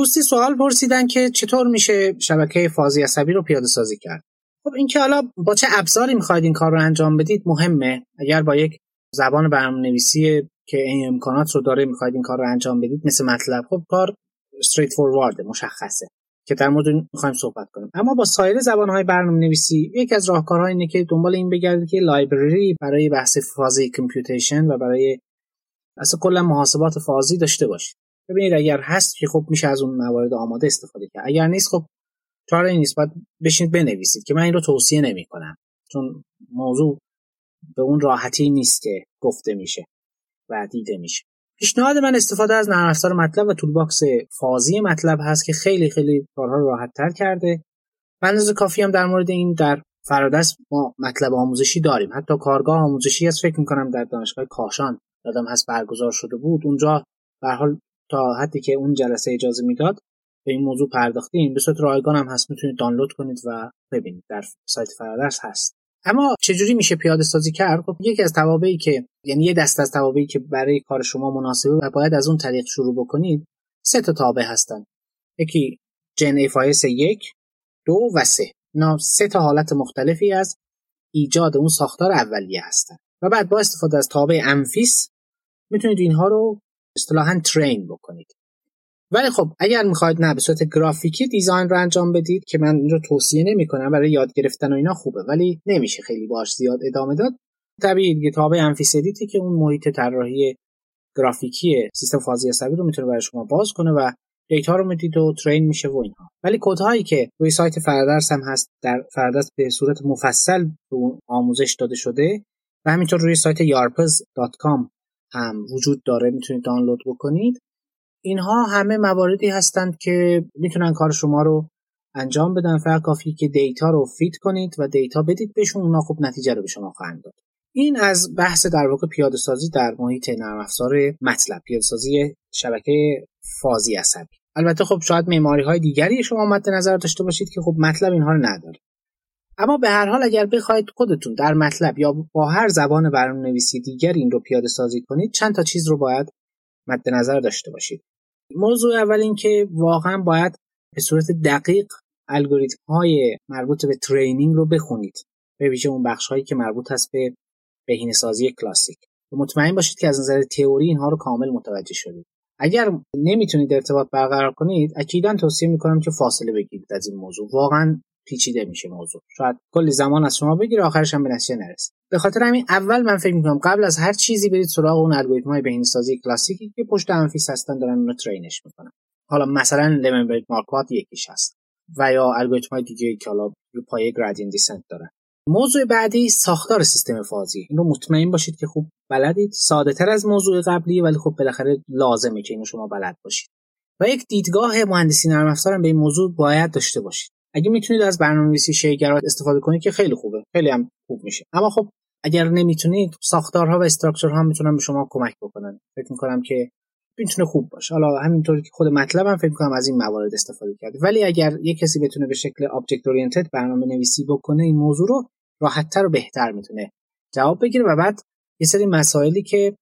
دوستی سوال پرسیدن که چطور میشه شبکه فازی عصبی رو پیاده سازی کرد. خب اینکه حالا با چه ابزاری می‌خواید این کار رو انجام بدید مهمه. اگر با یک زبان برنامه نویسی که این امکانات رو داره می‌خواید این کار رو انجام بدید مثل MATLAB خب کار straightforward مشخصه که در مورد می‌خوایم صحبت کنیم. اما با سایر زبانهای برنامه نویسی یکی از راهکارها اینه که دنبال این بگردید که library برای بحث fuzzy computation و برای اصلا کلا محاسبات فازی داشته باشید. ببینید اگر هست که خب میشه از اون موارد آماده استفاده کرد. اگر نیست خب چاره نیست. باید بشینید بنویسید که من این رو توصیه نمی کنم چون موضوع به اون راحتی نیست که گفته میشه و دیده میشه. پیشنهاد من استفاده از نرم افزار MATLAB و toolbox فازی MATLAB هست که خیلی خیلی کارها رو راحت تر کرده اندازه کافی هم در مورد این در فرادرس ما مطلب آموزشی داریم. حتی کارگاه آموزشی از فکر می‌کنم در دانشگاه کاشان دادم هست برگزار شده بود. اونجا به حال تا حدی که اون جلسه اجازه می‌داد به این موضوع پرداختیم. به صورت رایگان هم هست می‌تونید دانلود کنید و ببینید. در سایت فرادرس هست. اما چجوری میشه پیاده سازی کرد؟ خب یکی از توابعی که یعنی یه دست از توابعی که برای کار شما مناسبه و باید از اون طریق شروع بکنید سه تا تابع هستن. یکی جن فایس یک دو و سه. اینا سه تا حالت مختلفی از ایجاد اون ساختار اولیه هستن. و بعد با استفاده از تابع ANFIS می‌تونید اینها رو اصطلاحا train بکنید. ولی خب اگر می‌خواید نه به صورت گرافیکی design رو انجام بدید که من این رو توصیه نمی کنم برای یاد گرفتن و اینا خوبه. ولی نمیشه خیلی باش زیاد ادامه داد. طبیعی دیگه تابع ANFIS که اون محیط طراحی گرافیکی سیستم فازی عصبی رو می‌تونه برای شما باز کنه و data رو می‌دید و train میشه و اینها. ولی کدهایی که روی سایت فرادرس هم هست در فرادرس به صورت مفصل به اون آموزش داده شده و همینطور روی سایت yarpiz.com هم وجود داره می‌تونید دانلود بکنید. اینها همه مواردی هستند که می‌تونن کار شما رو انجام بدن. فقط کافی که data رو fit کنید و data بدید بهشون اونا خوب نتیجه رو به شما خواهند داد. این از بحث در واقع پیاده سازی در محیط نرم افزار MATLAB پیاده سازی شبکه فازی عصبی. البته خب شاید معماری های دیگری شما مد نظر داشته باشید که خب MATLAB اینها رو نداره. اما به هر حال اگر بخواید خودتون در مطلب یا با هر زبان برنامه نویسی دیگر این رو پیاده سازی کنید چند تا چیز رو باید مد نظر داشته باشید. موضوع اول این که واقعا باید به صورت دقیق الگوریتم های مربوط به ترینینگ رو بخونید به ویژه اون بخش هایی که مربوط هست به بهینه سازی کلاسیک. مطمئن باشید که از نظر تئوری اینها رو کامل متوجه شدید. اگر نمی‌تونید ارتباط برقرار کنید اکیدا توصیه می‌کنم که فاصله بگیرید از این موضوع. واقعا پیچیده میشه موضوع. شاید کلی زمان از شما بگیره آخرش هم به نتیجه نرسید به خاطر همین اول من فکر می‌کنم قبل از هر چیزی برید سراغ اون الگوریتم های بهینه‌سازی کلاسیکی که پشت انفیس هستن دارن اون رو ترینش می‌کنن. حالا مثلا لمن مارکوات یکیش هست و یا الگوریتم های دیگه که حالا پایه گرادین دیسنت دارن. موضوع بعدی ساختار سیستم فازی. این رو مطمئن باشید که خوب بلدید. ساده تر از موضوع قبلی ولی خب بالاخره لازمه که اینو شما بلد باشید. و یک دیدگاه مهندسی نرم افزار به این موضوع باید داشته باشید. اگه می‌تونید از برنامه‌نویسی شی‌گرا استفاده کنید که خیلی خوبه خیلی هم خوب میشه. اما خب اگر نمی‌تونید ساختارها و structure ها می‌تونن به شما کمک بکنن. فکر می‌کنم که می‌تونه خوب باشه. حالا همینطوری که خود MATLAB م فکر کنم از این موارد استفاده کرد. ولی اگر یک کسی بتونه به شکل object oriented برنامه نویسی بکنه این موضوع رو راحتتر و بهتر می‌تونه جواب بگیره و بعد یه سری مسائلی که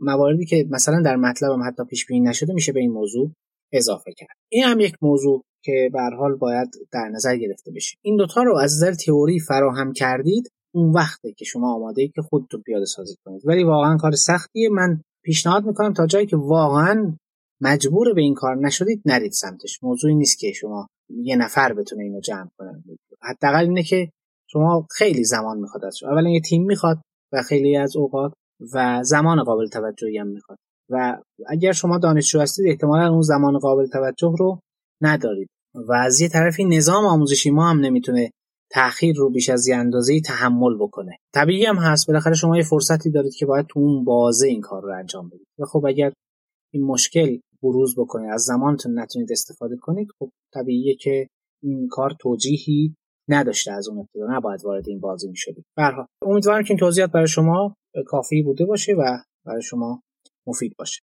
مواردی که مثلا در مطلبم حتی پیش بینی نشده میشه به این موضوع اضافه کرد. این هم یک موضوع که به حال باید در نظر گرفته بشه این دوتا رو از نظر تئوری فراهم کردید اون وقته که شما آماده که خودتون پیاده سازی کنید. ولی واقعا کار سختیه. من پیشنهاد می‌کنم تا جایی که واقعا مجبور به این کار نشدید نرید سمتش. موضوعی نیست که شما یه نفر بتونه اینو جمع کنه. حداقل اینه که شما خیلی زمان می‌خواد از شما. اولا یه تیم می‌خواد و خیلی از اوقات و زمان قابل توجهی هم می‌خواد. و اگر شما دانشجو هستید احتمالا اون زمان قابل توجه رو ندارید. و از یه طرفی نظام آموزشی ما هم نمی‌تونه تاخیر رو بیش از یه اندازه تحمل بکنه. طبیعی هم هست. بالاخره شما یه فرصتی دارید که باید تو اون بازه این کار رو انجام بدید. و خب اگر این مشکل بروز بکنه از زمانتون نتونید استفاده کنید خب طبیعیه که این کار توجیهی نداشته از اون ابتدا. نباید وارد این بازی می‌شدید. برها امیدوارم که این توضیحات برای شما کافی بوده باشه و برای شما مفید باشه.